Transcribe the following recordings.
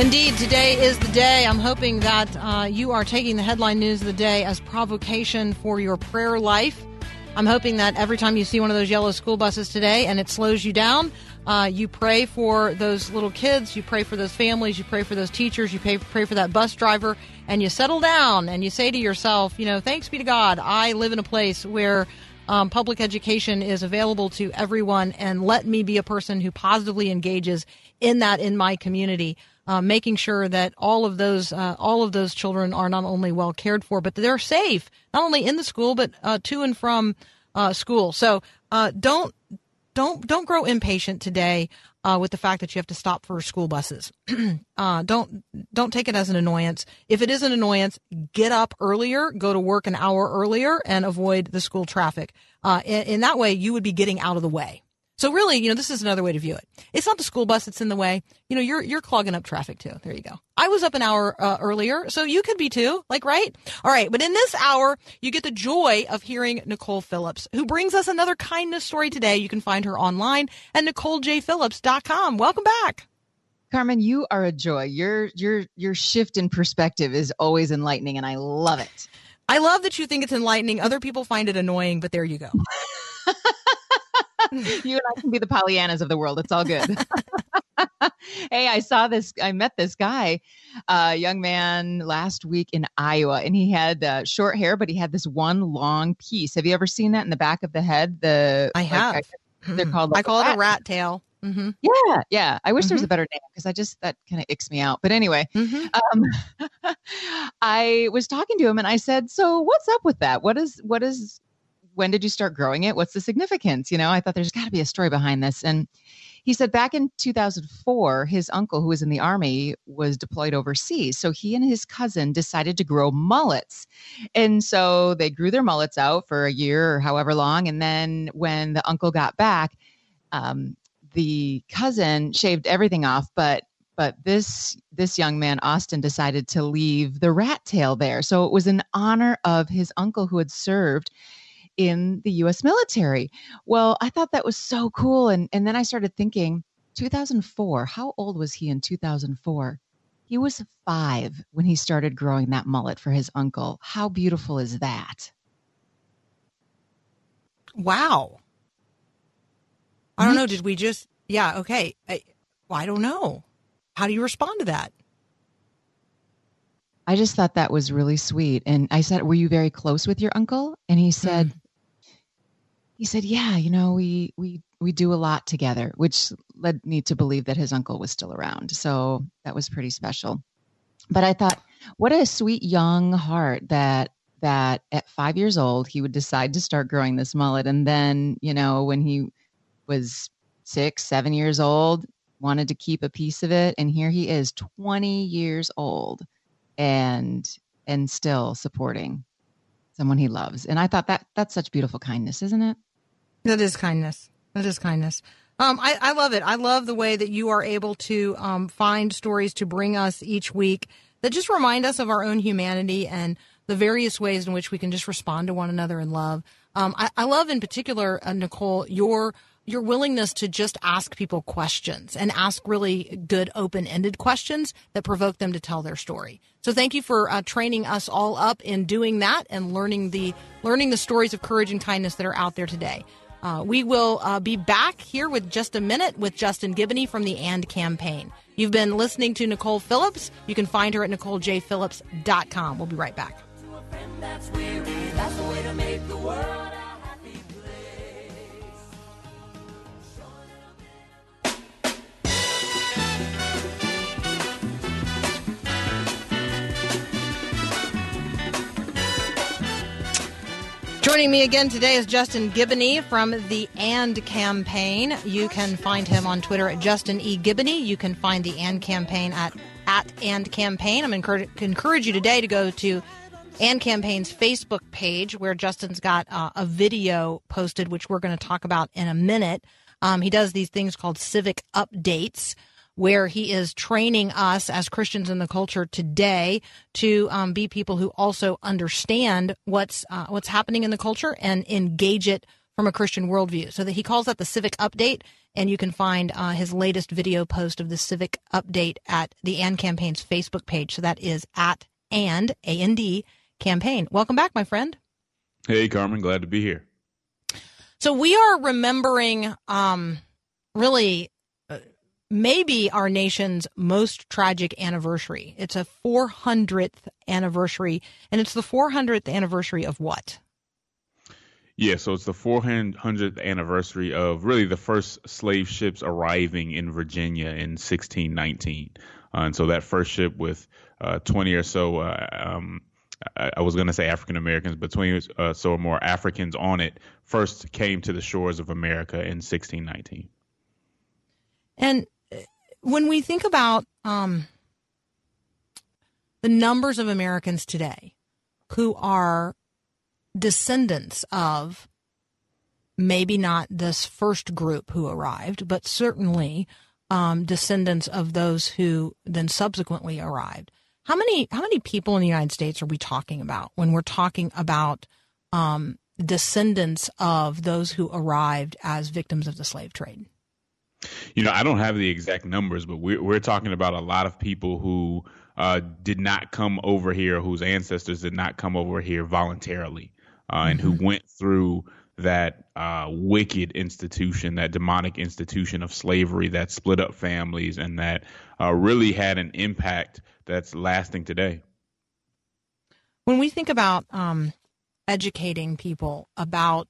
Indeed, today is the day. I'm hoping that uh, you are taking the headline news of the day as provocation for your prayer life. I'm hoping that every time you see one of those yellow school buses today and it slows you down, uh, you pray for those little kids, you pray for those families, you pray for those teachers, you pray, pray for that bus driver, and you settle down and you say to yourself, you know, thanks be to God, I live in a place where um, public education is available to everyone, and let me be a person who positively engages in that in my community, uh, making sure that all of those uh, all of those children are not only well cared for, but they're safe, not only in the school but uh, to and from uh, school. So uh, don't don't don't grow impatient today uh, with the fact that you have to stop for school buses. uh, don't don't take it as an annoyance. If it is an annoyance, get up earlier, go to work an hour earlier, and avoid the school traffic. Uh, in, in that way, you would be getting out of the way. So really, you know, this is another way to view it. It's not the school bus that's in the way. You know, you're you're clogging up traffic too. There you go. I was up an hour uh, earlier, so you could be too. Like, right? All right. But in this hour, you get the joy of hearing Nicole Phillips, who brings us another kindness story today. You can find her online at NicoleJPhillips.com. Welcome back. Carmen, you are a joy. Your your your shift in perspective is always enlightening and I love it. I love that you think it's enlightening. Other people find it annoying, but there you go. you and I can be the Pollyannas of the world. It's all good. hey, I saw this. I met this guy, a uh, young man, last week in Iowa, and he had uh, short hair, but he had this one long piece. Have you ever seen that in the back of the head? The I have. I, they're called. I call it a rat tail. Mm-hmm. Yeah, yeah. I wish there was a better name because I just that kind of icks me out. But anyway, Mm-hmm. um, I was talking to him and I said, "So what's up with that? What is what is when did you start growing it? What's the significance? You know, I thought there's got to be a story behind this." And he said back in 2004, his uncle who was in the army was deployed overseas. So he and his cousin decided to grow mullets. And so they grew their mullets out for a year or however long and then when the uncle got back, um, the cousin shaved everything off, but but this this young man Austin decided to leave the rat tail there. So it was in honor of his uncle who had served in the US military. Well, I thought that was so cool and and then I started thinking 2004, how old was he in 2004? He was 5 when he started growing that mullet for his uncle. How beautiful is that? Wow. I don't know. Did we just? Yeah. Okay. I, well, I don't know. How do you respond to that? I just thought that was really sweet. And I said, "Were you very close with your uncle?" And he said, "He said, yeah, you know, we we we do a lot together," which led me to believe that his uncle was still around. So that was pretty special. But I thought, what a sweet young heart that that at five years old he would decide to start growing this mullet, and then you know when he was six, seven years old, wanted to keep a piece of it, and here he is, twenty years old and and still supporting someone he loves. And I thought that that's such beautiful kindness, isn't it? That is kindness. That is kindness. Um, I, I love it. I love the way that you are able to um, find stories to bring us each week that just remind us of our own humanity and the various ways in which we can just respond to one another in love. Um, I, I love in particular, uh, Nicole, your your willingness to just ask people questions and ask really good open-ended questions that provoke them to tell their story. So thank you for uh, training us all up in doing that and learning the learning the stories of courage and kindness that are out there today. Uh, we will uh, be back here with just a minute with Justin Giboney from the AND campaign. You've been listening to Nicole Phillips. You can find her at NicoleJPhillips.com. We'll be right back. Joining me again today is Justin Giboney from the AND campaign. You can find him on Twitter at Justin E. Giboney. You can find the AND campaign at at AND campaign. I'm encourage, encourage you today to go to AND campaign's Facebook page where Justin's got uh, a video posted, which we're going to talk about in a minute. Um, he does these things called civic updates where he is training us as Christians in the culture today to um, be people who also understand what's uh, what's happening in the culture and engage it from a Christian worldview. So that he calls that the civic update, and you can find uh, his latest video post of the civic update at the AND campaign's Facebook page. So that is at and a n d campaign. Welcome back, my friend. Hey, Carmen, glad to be here. So we are remembering, um, really maybe our nation's most tragic anniversary. It's a 400th anniversary, and it's the 400th anniversary of what? Yeah, so it's the 400th anniversary of really the first slave ships arriving in Virginia in 1619. Uh, and so that first ship with uh, 20 or so, uh, um, I, I, was going to say African Americans, but 20 or so or more Africans on it first came to the shores of America in 1619. And when we think about um, the numbers of Americans today who are descendants of maybe not this first group who arrived, but certainly um, descendants of those who then subsequently arrived. How many how many people in the United States are we talking about when we're talking about um, descendants of those who arrived as victims of the slave trade? You know, I don't have the exact numbers, but we're we're talking about a lot of people who uh, did not come over here, whose ancestors did not come over here voluntarily, uh, and who mm-hmm. went through that uh, wicked institution, that demonic institution of slavery that split up families and that uh, really had an impact that's lasting today. When we think about um, educating people about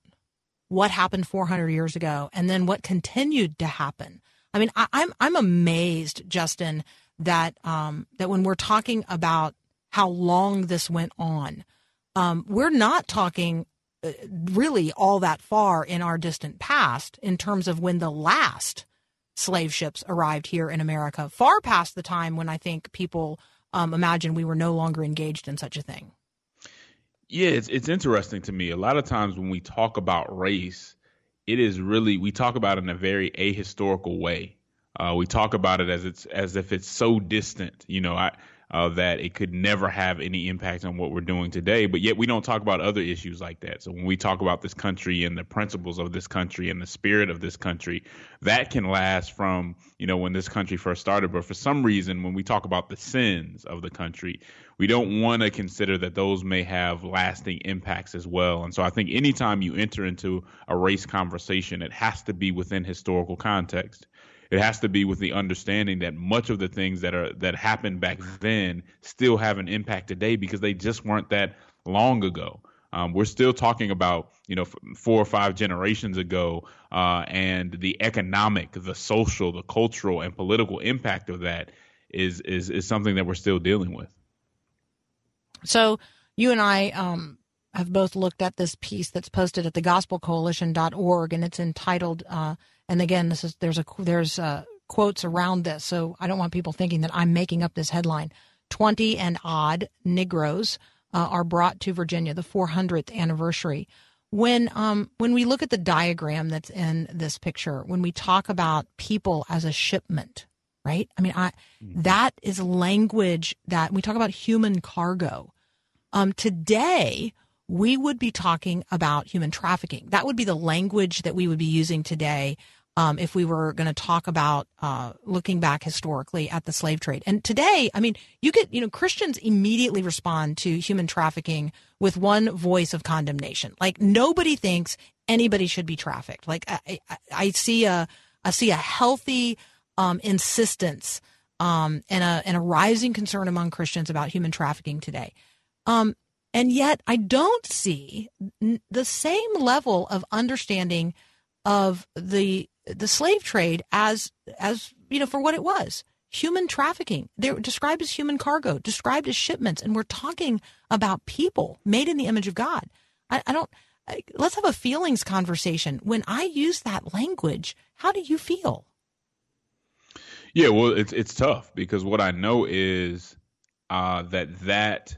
what happened 400 years ago and then what continued to happen. I mean, I, am I'm, I'm amazed, Justin, that um, that when we're talking about how long this went on, um, we're not talking uh, really all that far in our distant past in terms of when the last slave ships arrived here in America, far past the time when I think people um, imagine we were no longer engaged in such a thing. Yeah, it's it's interesting to me. A lot of times when we talk about race, it is really we talk about it in a very ahistorical way. Uh, we talk about it as it's as if it's so distant, you know, I, uh, that it could never have any impact on what we're doing today. But yet we don't talk about other issues like that. So when we talk about this country and the principles of this country and the spirit of this country, that can last from you know when this country first started. But for some reason, when we talk about the sins of the country, we don't want to consider that those may have lasting impacts as well. And so I think anytime you enter into a race conversation, it has to be within historical context. It has to be with the understanding that much of the things that are that happened back then still have an impact today because they just weren't that long ago. Um, we're still talking about you know four or five generations ago, uh, and the economic, the social, the cultural, and political impact of that is is is something that we're still dealing with. So you and I um, have both looked at this piece that's posted at thegospelcoalition.org, and it's entitled. Uh, and again, this is there's a there's uh, quotes around this, so I don't want people thinking that I'm making up this headline. Twenty and odd Negroes uh, are brought to Virginia, the 400th anniversary. When um, when we look at the diagram that's in this picture, when we talk about people as a shipment, right? I mean, I mm-hmm. that is language that we talk about human cargo. Um, today, we would be talking about human trafficking. That would be the language that we would be using today um, if we were going to talk about uh, looking back historically at the slave trade. And today, I mean, you get, you know, Christians immediately respond to human trafficking with one voice of condemnation. Like nobody thinks anybody should be trafficked. Like I, I, I see a, I see a healthy um, insistence um, and a and a rising concern among Christians about human trafficking today. Um, and yet, I don't see n- the same level of understanding of the the slave trade as as you know for what it was human trafficking they're described as human cargo described as shipments and we're talking about people made in the image of god i, I don't let's have a feelings conversation. When I use that language, how do you feel? Yeah, well, it's it's tough because what I know is uh, that that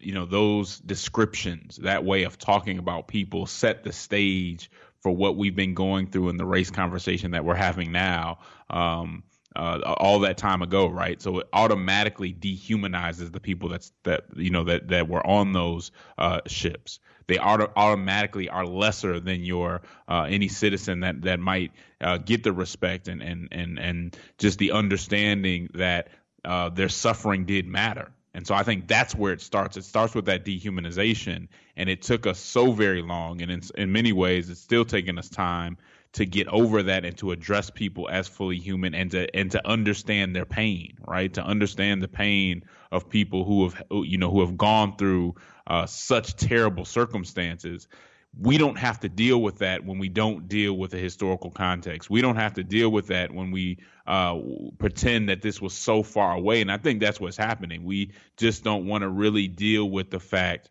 you know those descriptions, that way of talking about people, set the stage for what we've been going through in the race conversation that we're having now. Um, uh, all that time ago, right? So it automatically dehumanizes the people that's that you know that that were on those uh, ships. They auto- automatically are lesser than your uh, any citizen that that might uh, get the respect and and and and just the understanding that uh, their suffering did matter. And so I think that's where it starts. It starts with that dehumanization, and it took us so very long, and in, in many ways, it's still taking us time to get over that and to address people as fully human and to and to understand their pain, right? To understand the pain of people who have you know who have gone through uh, such terrible circumstances. We don't have to deal with that when we don't deal with the historical context. We don't have to deal with that when we uh, pretend that this was so far away. And I think that's what's happening. We just don't want to really deal with the fact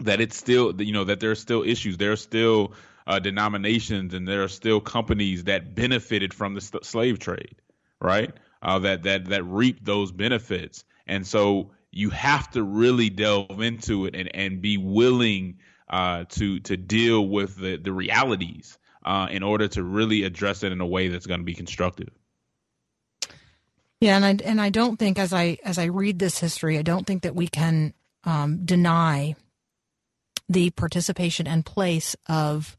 that it's still, you know, that there are still issues. There are still uh, denominations and there are still companies that benefited from the st- slave trade, right? Uh, that that that reaped those benefits, and so you have to really delve into it and and be willing uh, to to deal with the the realities uh, in order to really address it in a way that's going to be constructive. Yeah, and I and I don't think as I as I read this history, I don't think that we can um, deny the participation and place of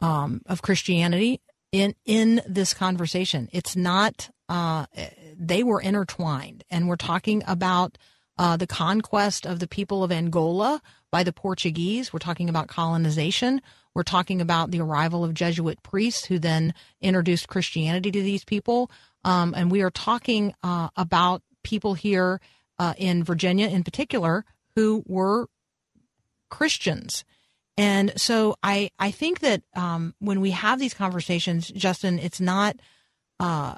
um, of Christianity in in this conversation. It's not uh, they were intertwined, and we're talking about uh, the conquest of the people of Angola by the Portuguese. We're talking about colonization. We're talking about the arrival of Jesuit priests who then introduced Christianity to these people. Um, and we are talking uh, about people here uh, in Virginia, in particular, who were Christians. And so I, I think that um, when we have these conversations, Justin, it's not, uh,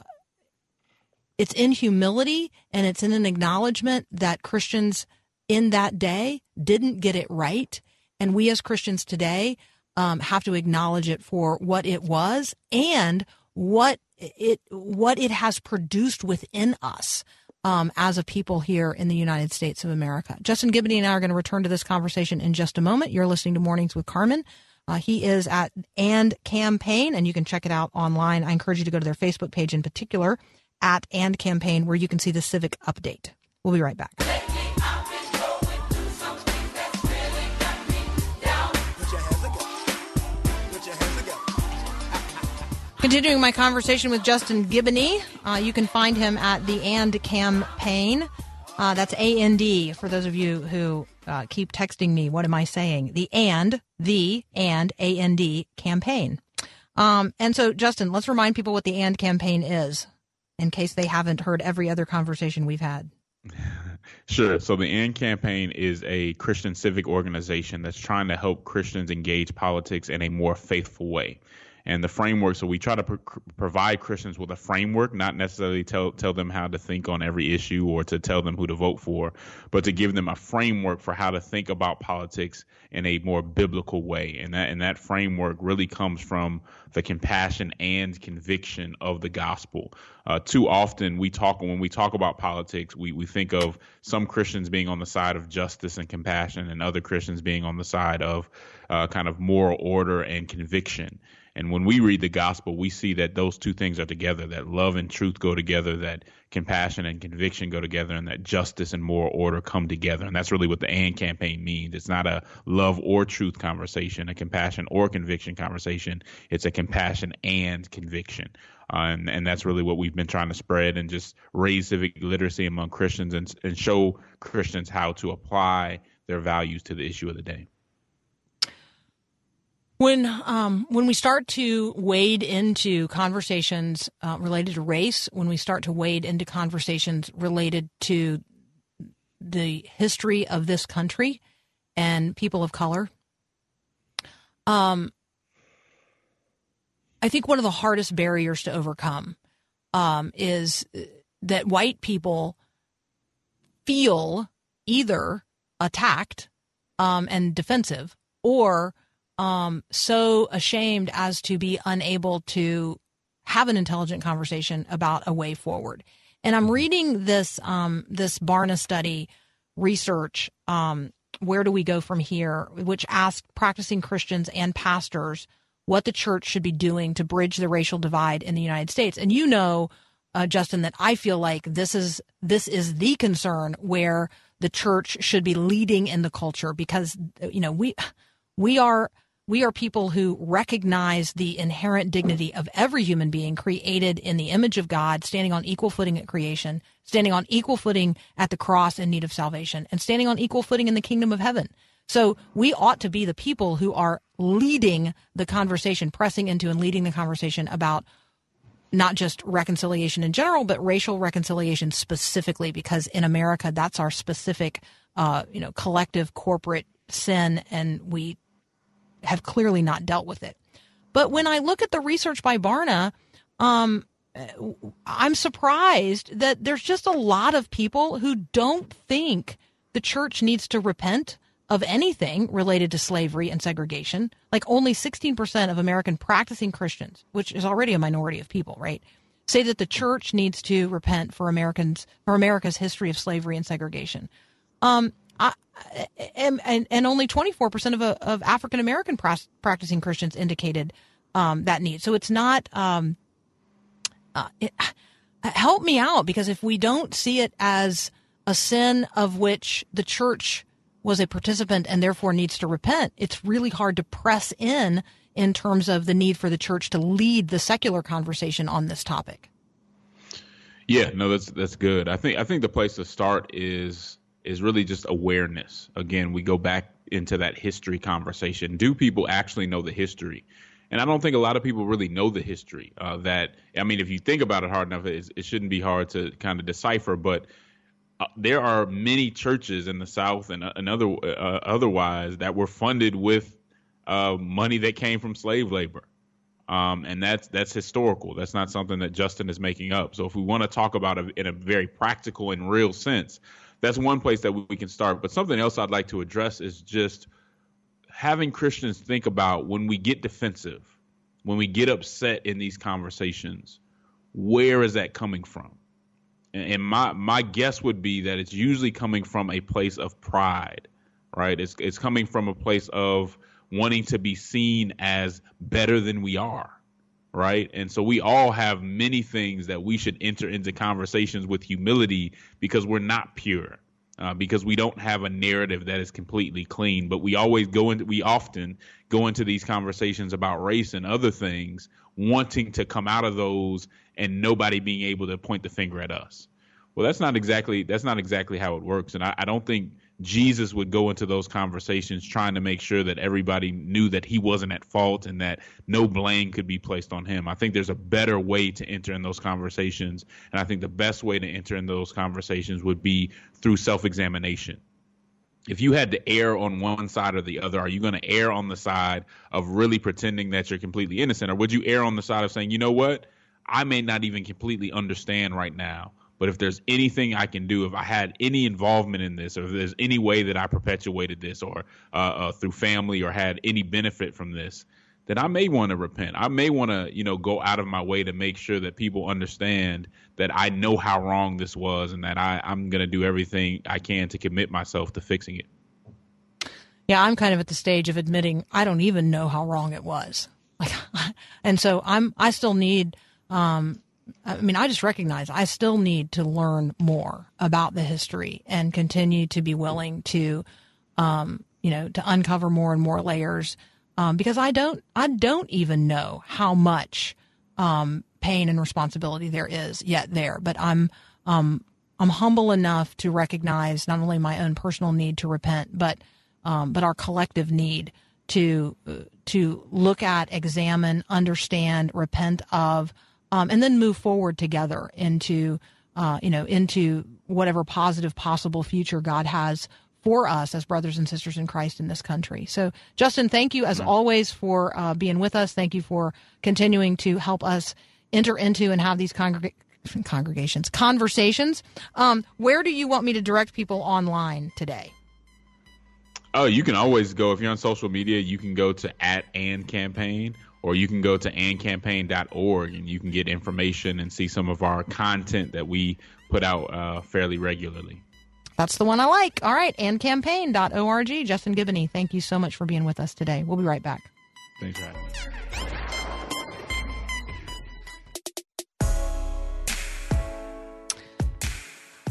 it's in humility and it's in an acknowledgement that Christians in that day didn't get it right. And we as Christians today um, have to acknowledge it for what it was and what it what it has produced within us um, as a people here in the United States of America. Justin Giboney and I are going to return to this conversation in just a moment. You're listening to Mornings with Carmen. Uh, he is at And Campaign, and you can check it out online. I encourage you to go to their Facebook page in particular, at And Campaign, where you can see the civic update. We'll be right back. Continuing my conversation with Justin Giboney, uh, you can find him at the And Campaign. Uh, that's A N D for those of you who uh, keep texting me. What am I saying? The and, the and A N D campaign. Um, and so, Justin, let's remind people what the and campaign is in case they haven't heard every other conversation we've had. Sure. So the AND campaign is a Christian civic organization that's trying to help Christians engage politics in a more faithful way. And the framework, so we try to pro- provide Christians with a framework, not necessarily tell tell them how to think on every issue or to tell them who to vote for, but to give them a framework for how to think about politics in a more biblical way. And that and that framework really comes from the compassion and conviction of the gospel. Uh, too often we talk when we talk about politics, we, we think of some Christians being on the side of justice and compassion, and other Christians being on the side of uh, kind of moral order and conviction. And when we read the gospel, we see that those two things are together, that love and truth go together, that compassion and conviction go together, and that justice and moral order come together. And that's really what the AND campaign means. It's not a love or truth conversation, a compassion or conviction conversation. It's a compassion and conviction. Uh, and, and that's really what we've been trying to spread and just raise civic literacy among Christians and, and show Christians how to apply their values to the issue of the day. When um, when we start to wade into conversations uh, related to race, when we start to wade into conversations related to the history of this country and people of color, um, I think one of the hardest barriers to overcome um, is that white people feel either attacked um, and defensive or um, so ashamed as to be unable to have an intelligent conversation about a way forward. And I'm reading this um, this Barna study research. Um, where do we go from here? Which asked practicing Christians and pastors what the church should be doing to bridge the racial divide in the United States. And you know, uh, Justin, that I feel like this is this is the concern where the church should be leading in the culture because you know we we are we are people who recognize the inherent dignity of every human being created in the image of God, standing on equal footing at creation, standing on equal footing at the cross in need of salvation, and standing on equal footing in the kingdom of heaven. So we ought to be the people who are leading the conversation, pressing into and leading the conversation about not just reconciliation in general, but racial reconciliation specifically, because in America, that's our specific, uh, you know, collective corporate sin, and we have clearly not dealt with it. But when I look at the research by Barna, um, I'm surprised that there's just a lot of people who don't think the church needs to repent of anything related to slavery and segregation. Like only 16% of American practicing Christians, which is already a minority of people, right, say that the church needs to repent for Americans for America's history of slavery and segregation. Um, I, and, and, and only 24% of, of African American practicing Christians indicated um, that need. So it's not, um, uh, it, help me out because if we don't see it as a sin of which the church was a participant and therefore needs to repent, it's really hard to press in in terms of the need for the church to lead the secular conversation on this topic. Yeah, no, that's that's good. I think I think the place to start is is really just awareness. Again, we go back into that history conversation. Do people actually know the history? And I don't think a lot of people really know the history. Uh, that I mean, if you think about it hard enough, it, it shouldn't be hard to kind of decipher. But uh, there are many churches in the South and, uh, and other uh, otherwise that were funded with money that came from slave labor. Um, and that's that's historical. That's not something that Justin is making up. So if we want to talk about it in a very practical and real sense, that's one place that we can start. But something else I'd like to address is just having Christians think about when we get defensive, when we get upset in these conversations, where is that coming from? And my my guess would be that it's usually coming from a place of pride, right? It's it's coming from a place of wanting to be seen as better than we are, right? And so we all have many things that we should enter into conversations with humility because we're not pure. Uh, because we don't have a narrative that is completely clean, but we always go into, we often go into these conversations about race and other things, wanting to come out of those and nobody being able to point the finger at us. Well, that's not exactly that's not exactly how it works, and I, I don't think Jesus would go into those conversations trying to make sure that everybody knew that he wasn't at fault and that no blame could be placed on him. I think there's a better way to enter in those conversations. And I think the best way to enter in those conversations would be through self examination. If you had to err on one side or the other, are you going to err on the side of really pretending that you're completely innocent? Or would you err on the side of saying, you know what? I may not even completely understand right now but if there's anything I can do, if I had any involvement in this, or if there's any way that I perpetuated this, or uh, uh, through family, or had any benefit from this, then I may want to repent. I may want to, you know, go out of my way to make sure that people understand that I know how wrong this was, and that I, I'm going to do everything I can to commit myself to fixing it. Yeah, I'm kind of at the stage of admitting I don't even know how wrong it was. Like, and so I'm I still need um, I mean, I just recognize I still need to learn more about the history and continue to be willing to, um, you know, to uncover more and more layers, um, because I don't, I don't even know how much um, pain and responsibility there is yet there. But I'm, um, I'm humble enough to recognize not only my own personal need to repent, but, um, but our collective need to, uh, to look at, examine, understand, repent of um, and then move forward together into, uh, you know, into whatever positive possible future God has for us as brothers and sisters in Christ in this country. So, Justin, thank you as always for uh, being with us. Thank you for continuing to help us enter into and have these congreg- congregations, conversations. Um, where do you want me to direct people online today? Oh, you can always go if you're on social media. You can go to at and campaign, or you can go to andcampaign.org and you can get information and see some of our content that we put out uh, fairly regularly. That's the one I like. All right, andcampaign.org. Justin Giboney, thank you so much for being with us today. We'll be right back. Thanks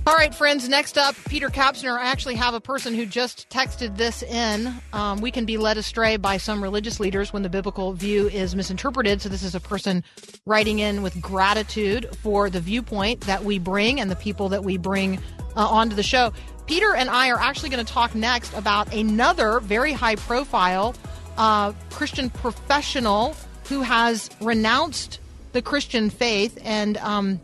All right, friends, next up, Peter Kapsner. I actually have a person who just texted this in. Um, we can be led astray by some religious leaders when the biblical view is misinterpreted. So, this is a person writing in with gratitude for the viewpoint that we bring and the people that we bring uh, onto the show. Peter and I are actually going to talk next about another very high profile uh, Christian professional who has renounced the Christian faith and. Um,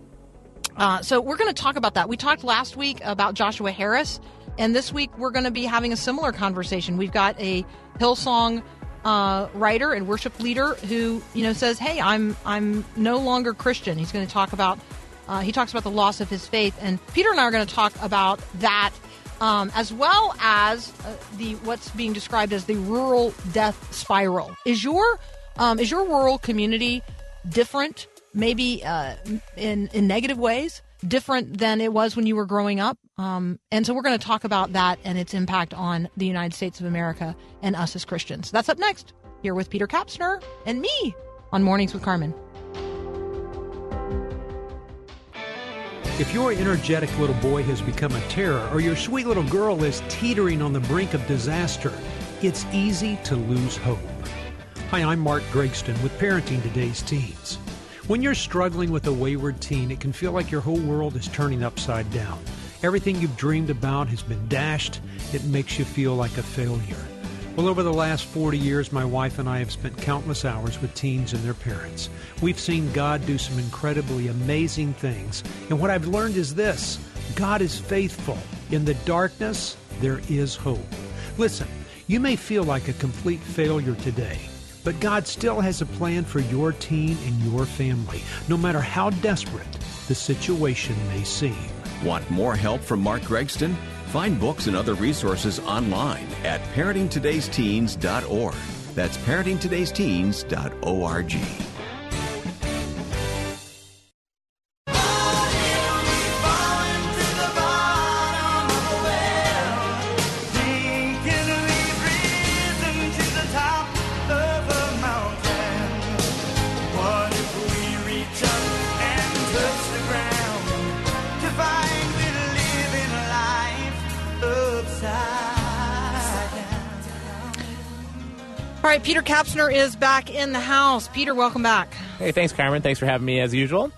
uh, so we're going to talk about that. We talked last week about Joshua Harris, and this week we're going to be having a similar conversation. We've got a Hillsong uh, writer and worship leader who you know says, "Hey, I'm I'm no longer Christian." He's going to talk about uh, he talks about the loss of his faith, and Peter and I are going to talk about that. Um, as well as uh, the what's being described as the rural death spiral. Is your um, is your rural community different maybe uh, in in negative ways, different than it was when you were growing up. Um, and so we're going to talk about that and its impact on the United States of America and us as Christians. That's up next here with Peter Kapsner and me on Mornings with Carmen. If your energetic little boy has become a terror or your sweet little girl is teetering on the brink of disaster, it's easy to lose hope. Hi, I'm Mark Gregston with Parenting Today's Teens. When you're struggling with a wayward teen, it can feel like your whole world is turning upside down. Everything you've dreamed about has been dashed. It makes you feel like a failure. Well, over the last 40 years, my wife and I have spent countless hours with teens and their parents. We've seen God do some incredibly amazing things. And what I've learned is this God is faithful. In the darkness, there is hope. Listen, you may feel like a complete failure today. But God still has a plan for your teen and your family, no matter how desperate the situation may seem. Want more help from Mark Gregston? Find books and other resources online at parentingtodaysteens.org. That's parentingtodaysteens.org. Peter is back in the house. Peter, welcome back. Hey, thanks, Carmen. Thanks for having me as usual.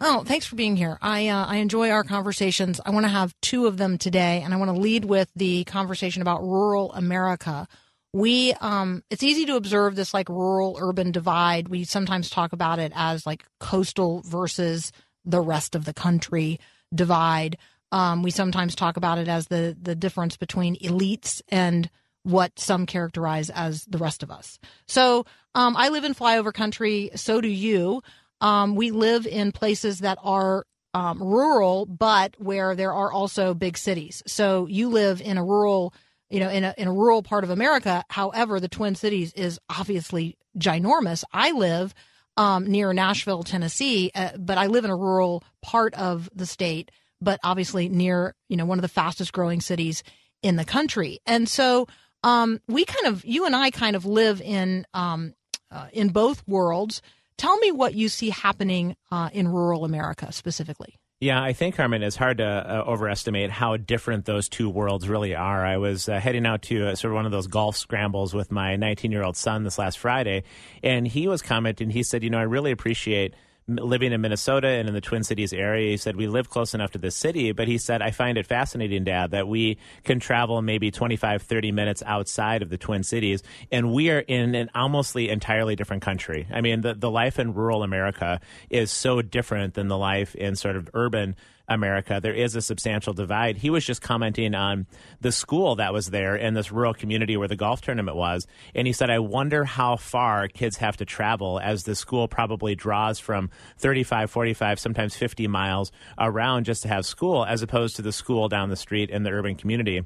Oh, thanks for being here. I uh, I enjoy our conversations. I want to have two of them today, and I want to lead with the conversation about rural America. We um, it's easy to observe this like rural urban divide. We sometimes talk about it as like coastal versus the rest of the country divide. Um, we sometimes talk about it as the the difference between elites and what some characterize as the rest of us. So um, I live in flyover country. So do you. Um, we live in places that are um, rural, but where there are also big cities. So you live in a rural, you know, in a in a rural part of America. However, the Twin Cities is obviously ginormous. I live um, near Nashville, Tennessee, uh, but I live in a rural part of the state, but obviously near you know one of the fastest growing cities in the country. And so um, we kind of, you and I kind of live in um, uh, in both worlds. Tell me what you see happening uh, in rural America specifically. Yeah, I think, Carmen, it's hard to uh, overestimate how different those two worlds really are. I was uh, heading out to uh, sort of one of those golf scrambles with my 19 year old son this last Friday, and he was commenting. He said, You know, I really appreciate living in Minnesota and in the Twin Cities area, he said, we live close enough to the city, but he said, I find it fascinating, Dad, that we can travel maybe 25, 30 minutes outside of the Twin Cities, and we are in an almost entirely different country. I mean, the, the life in rural America is so different than the life in sort of urban America. There is a substantial divide. He was just commenting on the school that was there in this rural community where the golf tournament was. And he said, I wonder how far kids have to travel as the school probably draws from 35, 45, sometimes 50 miles around just to have school, as opposed to the school down the street in the urban community.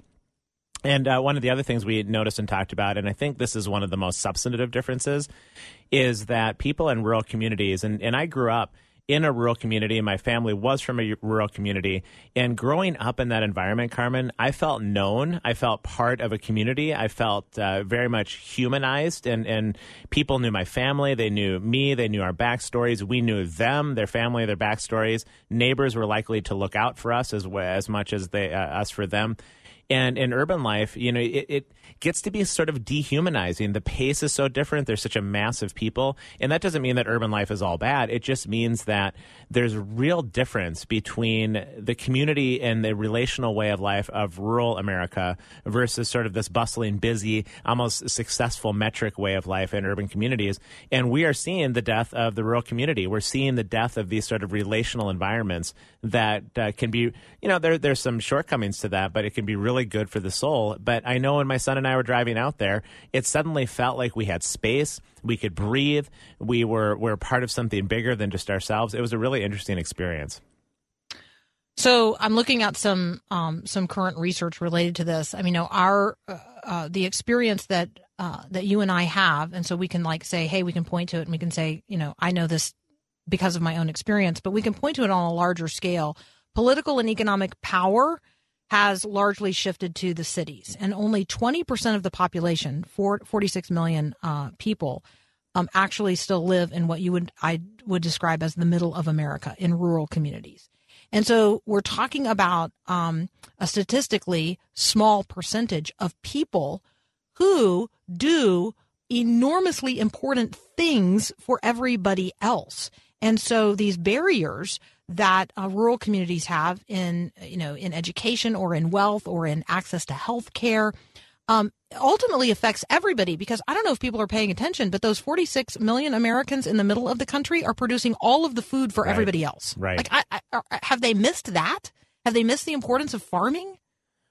And uh, one of the other things we noticed and talked about, and I think this is one of the most substantive differences, is that people in rural communities, and, and I grew up in a rural community. My family was from a rural community. And growing up in that environment, Carmen, I felt known. I felt part of a community. I felt uh, very much humanized, and, and people knew my family. They knew me. They knew our backstories. We knew them, their family, their backstories. Neighbors were likely to look out for us as, as much as they, uh, us for them. And in urban life, you know, it, it gets to be sort of dehumanizing. The pace is so different. There's such a mass of people. And that doesn't mean that urban life is all bad. It just means that there's a real difference between the community and the relational way of life of rural America versus sort of this bustling, busy, almost successful metric way of life in urban communities. And we are seeing the death of the rural community. We're seeing the death of these sort of relational environments that uh, can be, you know, there, there's some shortcomings to that, but it can be really good for the soul. But I know when my son and I were driving out there, it suddenly felt like we had space. We could breathe. We were, we were part of something bigger than just ourselves. It was a really interesting experience. So I'm looking at some um, some current research related to this. I mean, you know, our uh, uh, the experience that uh, that you and I have, and so we can like say, hey, we can point to it, and we can say, you know, I know this because of my own experience, but we can point to it on a larger scale. Political and economic power has largely shifted to the cities, and only 20% of the population, four, 46 million uh, people, um, actually still live in what you would I would describe as the middle of America in rural communities. And so we're talking about um, a statistically small percentage of people who do enormously important things for everybody else. And so these barriers that uh, rural communities have in, you know, in education or in wealth or in access to health care um, ultimately affects everybody because I don't know if people are paying attention, but those 46 million Americans in the middle of the country are producing all of the food for Right. everybody else. Right. Like, I, I, are- have they missed that? Have they missed the importance of farming?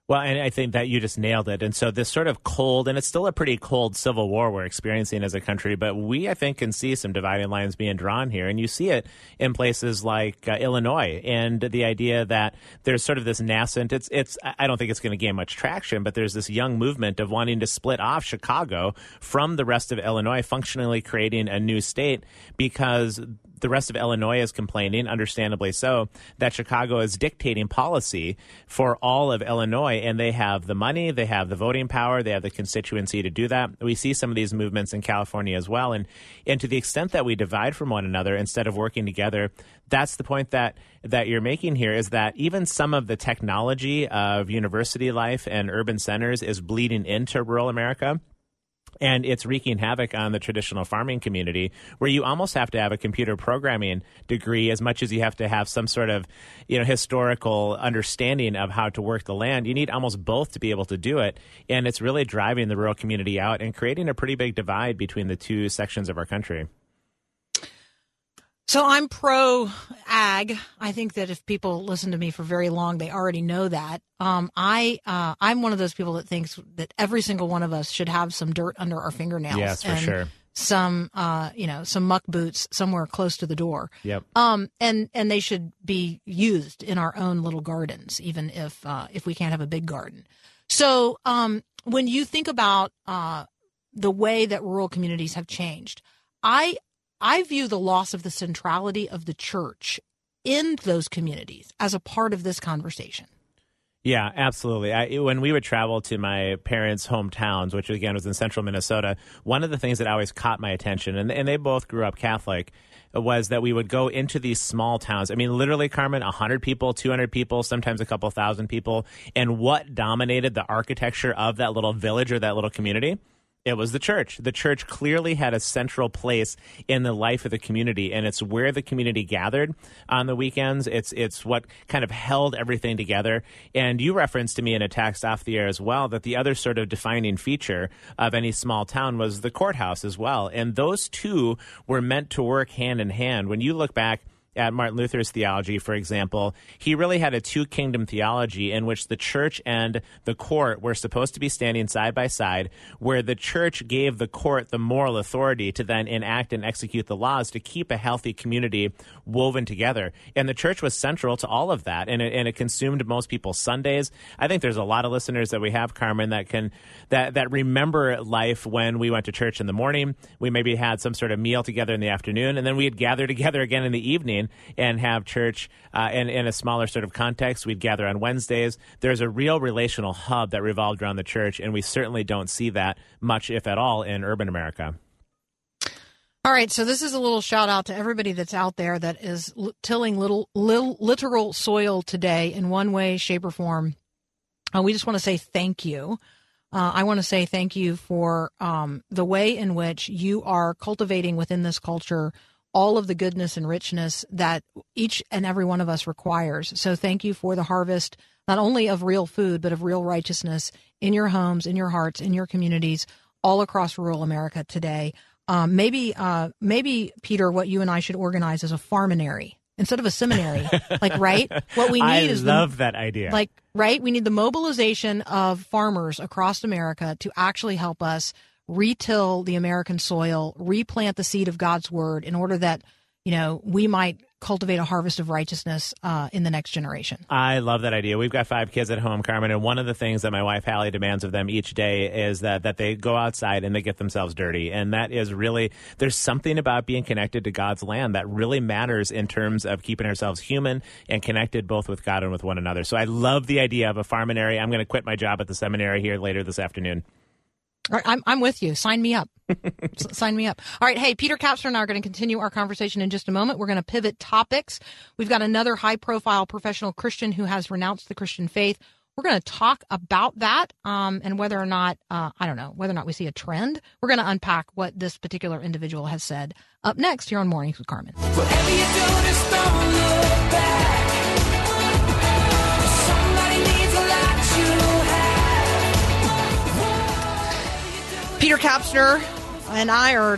Well, and I think that you just nailed it. And so this sort of cold, and it's still a pretty cold civil war we're experiencing as a country, but we, I think, can see some dividing lines being drawn here. And you see it in places like uh, Illinois and the idea that there's sort of this nascent, it's, it's, I don't think it's going to gain much traction, but there's this young movement of wanting to split off Chicago from the rest of Illinois, functionally creating a new state because the rest of Illinois is complaining, understandably so, that Chicago is dictating policy for all of Illinois, and they have the money, they have the voting power, they have the constituency to do that. We see some of these movements in California as well, and and to the extent that we divide from one another instead of working together, that's the point that that you're making here is that even some of the technology of university life and urban centers is bleeding into rural America and it's wreaking havoc on the traditional farming community where you almost have to have a computer programming degree as much as you have to have some sort of you know historical understanding of how to work the land. You need almost both to be able to do it. And it's really driving the rural community out and creating a pretty big divide between the two sections of our country So I'm pro ag. I think that if people listen to me for very long, they already know that. Um, I uh, I'm one of those people that thinks that every single one of us should have some dirt under our fingernails. Yes, for and sure. Some uh, you know, some muck boots somewhere close to the door. yep Um, and and they should be used in our own little gardens, even if uh, if we can't have a big garden. So um, when you think about uh, the way that rural communities have changed, I I view the loss of the centrality of the church in those communities as a part of this conversation. Yeah, absolutely. I, when we would travel to my parents' hometowns, which again was in central Minnesota, one of the things that always caught my attention, and, and they both grew up Catholic, was that we would go into these small towns. I mean, literally, Carmen, 100 people, 200 people, sometimes a couple thousand people. And what dominated the architecture of that little village or that little community? It was the church. The church clearly had a central place in the life of the community, and it's where the community gathered on the weekends. It's it's what kind of held everything together. And you referenced to me in a text off the air as well that the other sort of defining feature of any small town was the courthouse as well. And those two were meant to work hand in hand. When you look back at Martin Luther's theology, for example, he really had a two kingdom theology in which the church and the court were supposed to be standing side by side, where the church gave the court the moral authority to then enact and execute the laws to keep a healthy community woven together. And the church was central to all of that, and it, and it consumed most people's Sundays. I think there's a lot of listeners that we have, Carmen, that can that that remember life when we went to church in the morning. We maybe had some sort of meal together in the afternoon, and then we'd gather together again in the evening and have church uh, in, in a smaller sort of context. We'd gather on Wednesdays. There's a real relational hub that revolved around the church, and we certainly don't see that much, if at all, in urban America. All right, so this is a little shout out to everybody that's out there that is tilling little, little literal soil today in one way, shape, or form. Uh, we just want to say thank you. Uh, I want to say thank you for um, the way in which you are cultivating within this culture all of the goodness and richness that each and every one of us requires. So thank you for the harvest, not only of real food, but of real righteousness in your homes, in your hearts, in your communities, all across rural America today. Um, maybe, uh, maybe Peter, what you and I should organize is a farminary instead of a seminary. like, right? What we need is I is love the, that idea. like, right? We need the mobilization of farmers across America to actually help us retill the American soil, replant the seed of God's word in order that, you know, we might cultivate a harvest of righteousness uh, in the next generation. I love that idea. We've got five kids at home, Carmen, and one of the things that my wife Hallie demands of them each day is that that they go outside and they get themselves dirty, and that is really there's something about being connected to God's land that really matters in terms of keeping ourselves human and connected both with God and with one another. So I love the idea of a farminary. I'm going to quit my job at the seminary here later this afternoon. Right, I'm, I'm with you. Sign me up. S- Sign me up. All right. Hey, Peter Kapsner and I are going to continue our conversation in just a moment. We're going to pivot topics. We've got another high profile professional Christian who has renounced the Christian faith. We're going to talk about that um, and whether or not, uh, I don't know, whether or not we see a trend. We're going to unpack what this particular individual has said up next here on Mornings with Carmen. Peter Kapsner and I are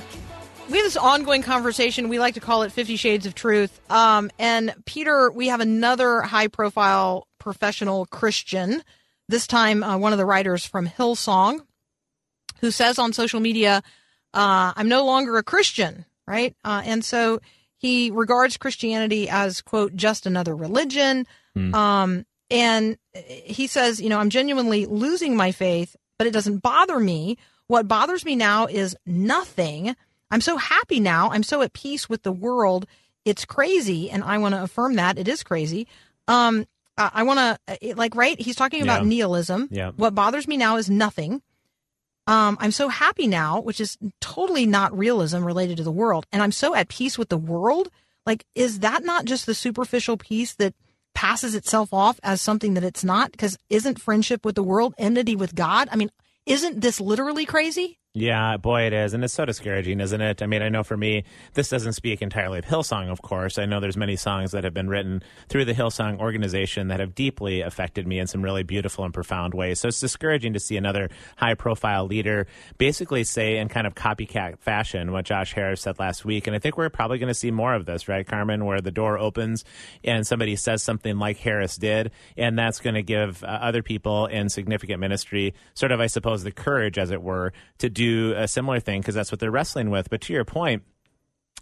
we have this ongoing conversation. We like to call it Fifty Shades of Truth. Um, and Peter, we have another high profile professional Christian, this time uh, one of the writers from Hillsong, who says on social media, uh, I'm no longer a Christian, right? Uh, and so he regards Christianity as, quote, just another religion. Um, and he says, you know, I'm genuinely losing my faith, but it doesn't bother me. What bothers me now is nothing. I'm so happy now. I'm so at peace with the world. It's crazy. And I want to affirm that it is crazy. Um, I I want to, like, right? He's talking about Yeah. nihilism. Yeah. What bothers me now is nothing. Um, I'm so happy now, which is totally not realism related to the world. And I'm so at peace with the world. Like, is that not just the superficial peace that passes itself off as something that it's not? Because isn't friendship with the world enmity with God? I mean, isn't this literally crazy? Yeah, boy, it is. And it's so discouraging, isn't it? I mean, I know for me, this doesn't speak entirely of Hillsong, of course. I know there's many songs that have been written through the Hillsong organization that have deeply affected me in some really beautiful and profound ways. So it's discouraging to see another high profile leader basically say in kind of copycat fashion what Josh Harris said last week. And I think we're probably going to see more of this, right, Carmen, where the door opens and somebody says something like Harris did. And that's going to give uh, other people in significant ministry sort of, I suppose, the courage, as it were, to do a similar thing because that's what they're wrestling with. But to your point,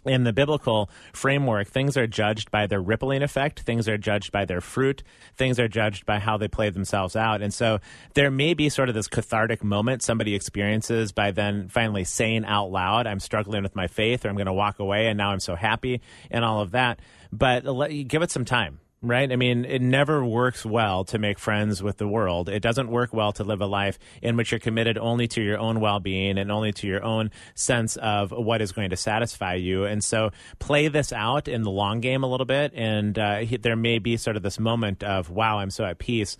in the biblical framework, things are judged by their rippling effect. Things are judged by their fruit. Things are judged by how they play themselves out. And so there may be sort of this cathartic moment somebody experiences by then finally saying out loud, I'm struggling with my faith, or I'm going to walk away, and now I'm so happy, and all of that. But uh, let, give it some time right? I mean, it never works well to make friends with the world. It doesn't work well to live a life in which you're committed only to your own well being and only to your own sense of what is going to satisfy you. And so play this out in the long game a little bit. And uh, there may be sort of this moment of, wow, I'm so at peace.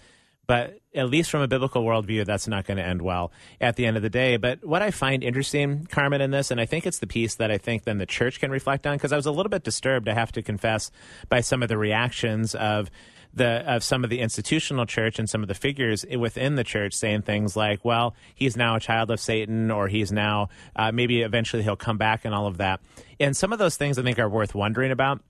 But at least from a biblical worldview, that's not going to end well at the end of the day. But what I find interesting, Carmen, in this, and I think it's the piece that I think then the church can reflect on, because I was a little bit disturbed, I have to confess, by some of the reactions of the of some of the institutional church and some of the figures within the church saying things like, "Well, he's now a child of Satan," or "He's now uh, maybe eventually he'll come back," and all of that. And some of those things I think are worth wondering about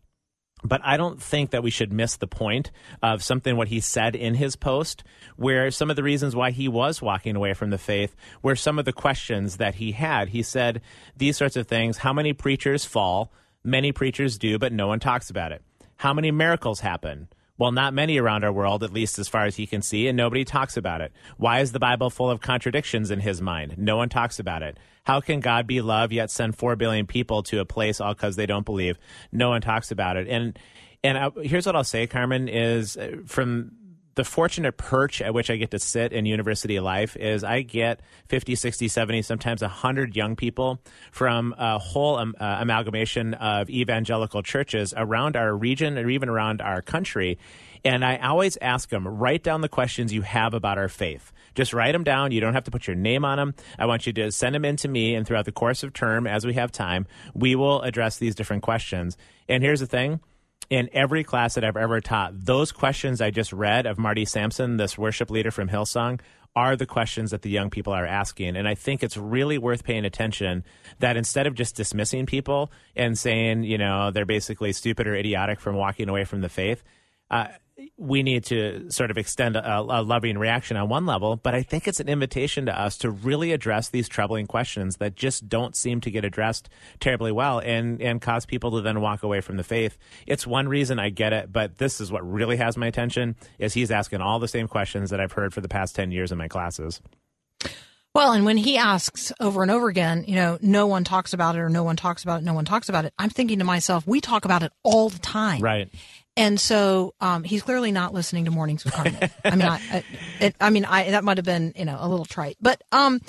but I don't think that we should miss the point of something what he said in his post, where some of the reasons why he was walking away from the faith were some of the questions that he had. He said these sorts of things How many preachers fall? Many preachers do, but no one talks about it. How many miracles happen? Well, not many around our world, at least as far as he can see, and nobody talks about it. Why is the Bible full of contradictions in his mind? No one talks about it. How can God be love yet send four billion people to a place all because they don't believe? No one talks about it. And and I, here's what I'll say, Carmen, is uh, from the fortunate perch at which I get to sit in university life is I get 50, 60, 70, sometimes 100 young people from a whole um, uh, amalgamation of evangelical churches around our region or even around our country. And I always ask them, write down the questions you have about our faith. Just write them down. You don't have to put your name on them. I want you to send them in to me, and throughout the course of term, as we have time, we will address these different questions. And here's the thing in every class that I've ever taught, those questions I just read of Marty Sampson, this worship leader from Hillsong, are the questions that the young people are asking. And I think it's really worth paying attention that instead of just dismissing people and saying, you know, they're basically stupid or idiotic from walking away from the faith, uh, we need to sort of extend a, a, loving reaction on one level, but I think it's an invitation to us to really address these troubling questions that just don't seem to get addressed terribly well and, and cause people to then walk away from the faith. It's one reason I get it, but this is what really has my attention is he's asking all the same questions that I've heard for the past 10 years in my classes. Well, and when he asks over and over again, you know, no one talks about it or no one talks about it, no one talks about it, I'm thinking to myself, we talk about it all the time. Right. And so um, he's clearly not listening to Mornings with Carmen. I mean, I, I, it, I mean, I, that might have been, you know, a little trite. But um,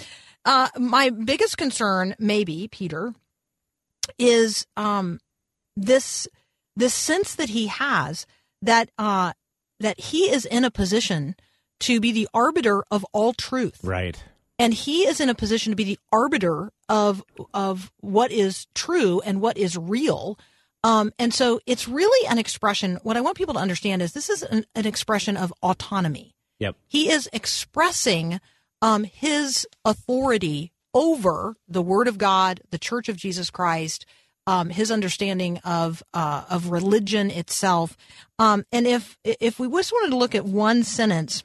uh, my biggest concern, maybe, Peter, is um, this this sense that he has that uh, that he is in a position to be the arbiter of all truth. Right. And he is in a position to be the arbiter of of what is true and what is real um, and so it's really an expression. What I want people to understand is this is an, an expression of autonomy. Yep. He is expressing um, his authority over the Word of God, the Church of Jesus Christ, um, his understanding of uh, of religion itself. Um, and if if we just wanted to look at one sentence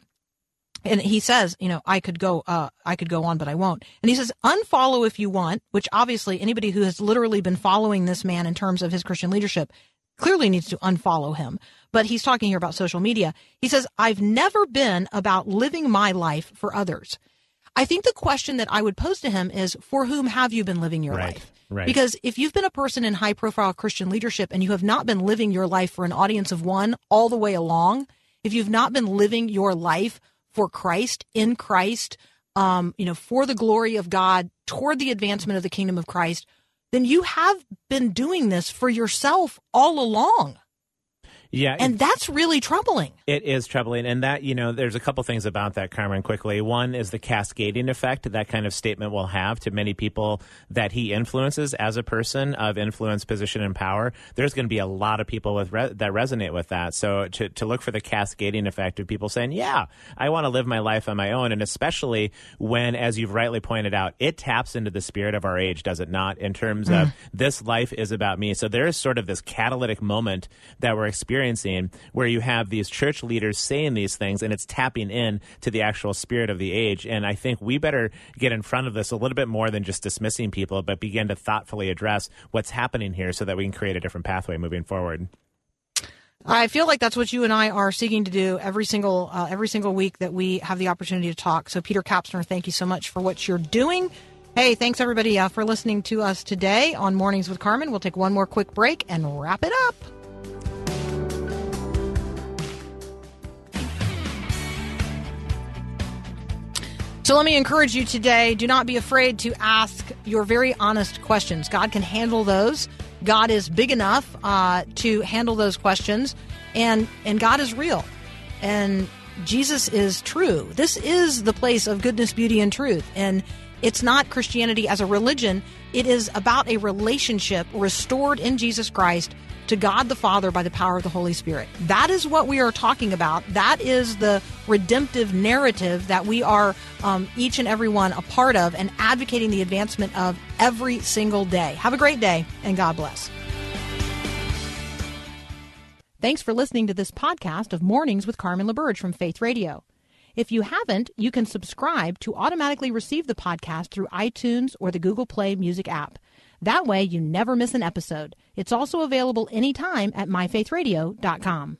and he says, you know, I could go, uh, I could go on, but I won't. And he says, unfollow if you want, which obviously anybody who has literally been following this man in terms of his Christian leadership clearly needs to unfollow him. But he's talking here about social media. He says, I've never been about living my life for others. I think the question that I would pose to him is, for whom have you been living your Right, life? right. Because if you've been a person in high profile Christian leadership and you have not been living your life for an audience of one all the way along, if you've not been living your life for Christ, in Christ, um, you know, for the glory of God, toward the advancement of the kingdom of Christ, then you have been doing this for yourself all along. Yeah. And that's really troubling. It is troubling. And that, you know, there's a couple things about that, Carmen, quickly. One is the cascading effect that kind of statement will have to many people that he influences as a person of influence, position, and power. There's going to be a lot of people with re- that resonate with that. So to, to look for the cascading effect of people saying, yeah, I want to live my life on my own. And especially when, as you've rightly pointed out, it taps into the spirit of our age, does it not? In terms of mm. this life is about me. So there is sort of this catalytic moment that we're experiencing where you have these church leaders saying these things and it's tapping in to the actual spirit of the age. And I think we better get in front of this a little bit more than just dismissing people, but begin to thoughtfully address what's happening here so that we can create a different pathway moving forward. I feel like that's what you and I are seeking to do every single uh, every single week that we have the opportunity to talk. So, Peter Kapsner, thank you so much for what you're doing. Hey, thanks everybody uh, for listening to us today on Mornings with Carmen. We'll take one more quick break and wrap it up. So let me encourage you today do not be afraid to ask your very honest questions. God can handle those. God is big enough uh, to handle those questions, and and God is real, and Jesus is true. This is the place of goodness, beauty, and truth, and it's not Christianity as a religion. It is about a relationship restored in Jesus Christ to God the Father by the power of the Holy Spirit. That is what we are talking about. That is the redemptive narrative that we are um, each and every one a part of and advocating the advancement of every single day. Have a great day and God bless. Thanks for listening to this podcast of Mornings with Carmen LaBerge from Faith Radio. If you haven't, you can subscribe to automatically receive the podcast through iTunes or the Google Play Music app. That way, you never miss an episode. It's also available anytime at myfaithradio.com.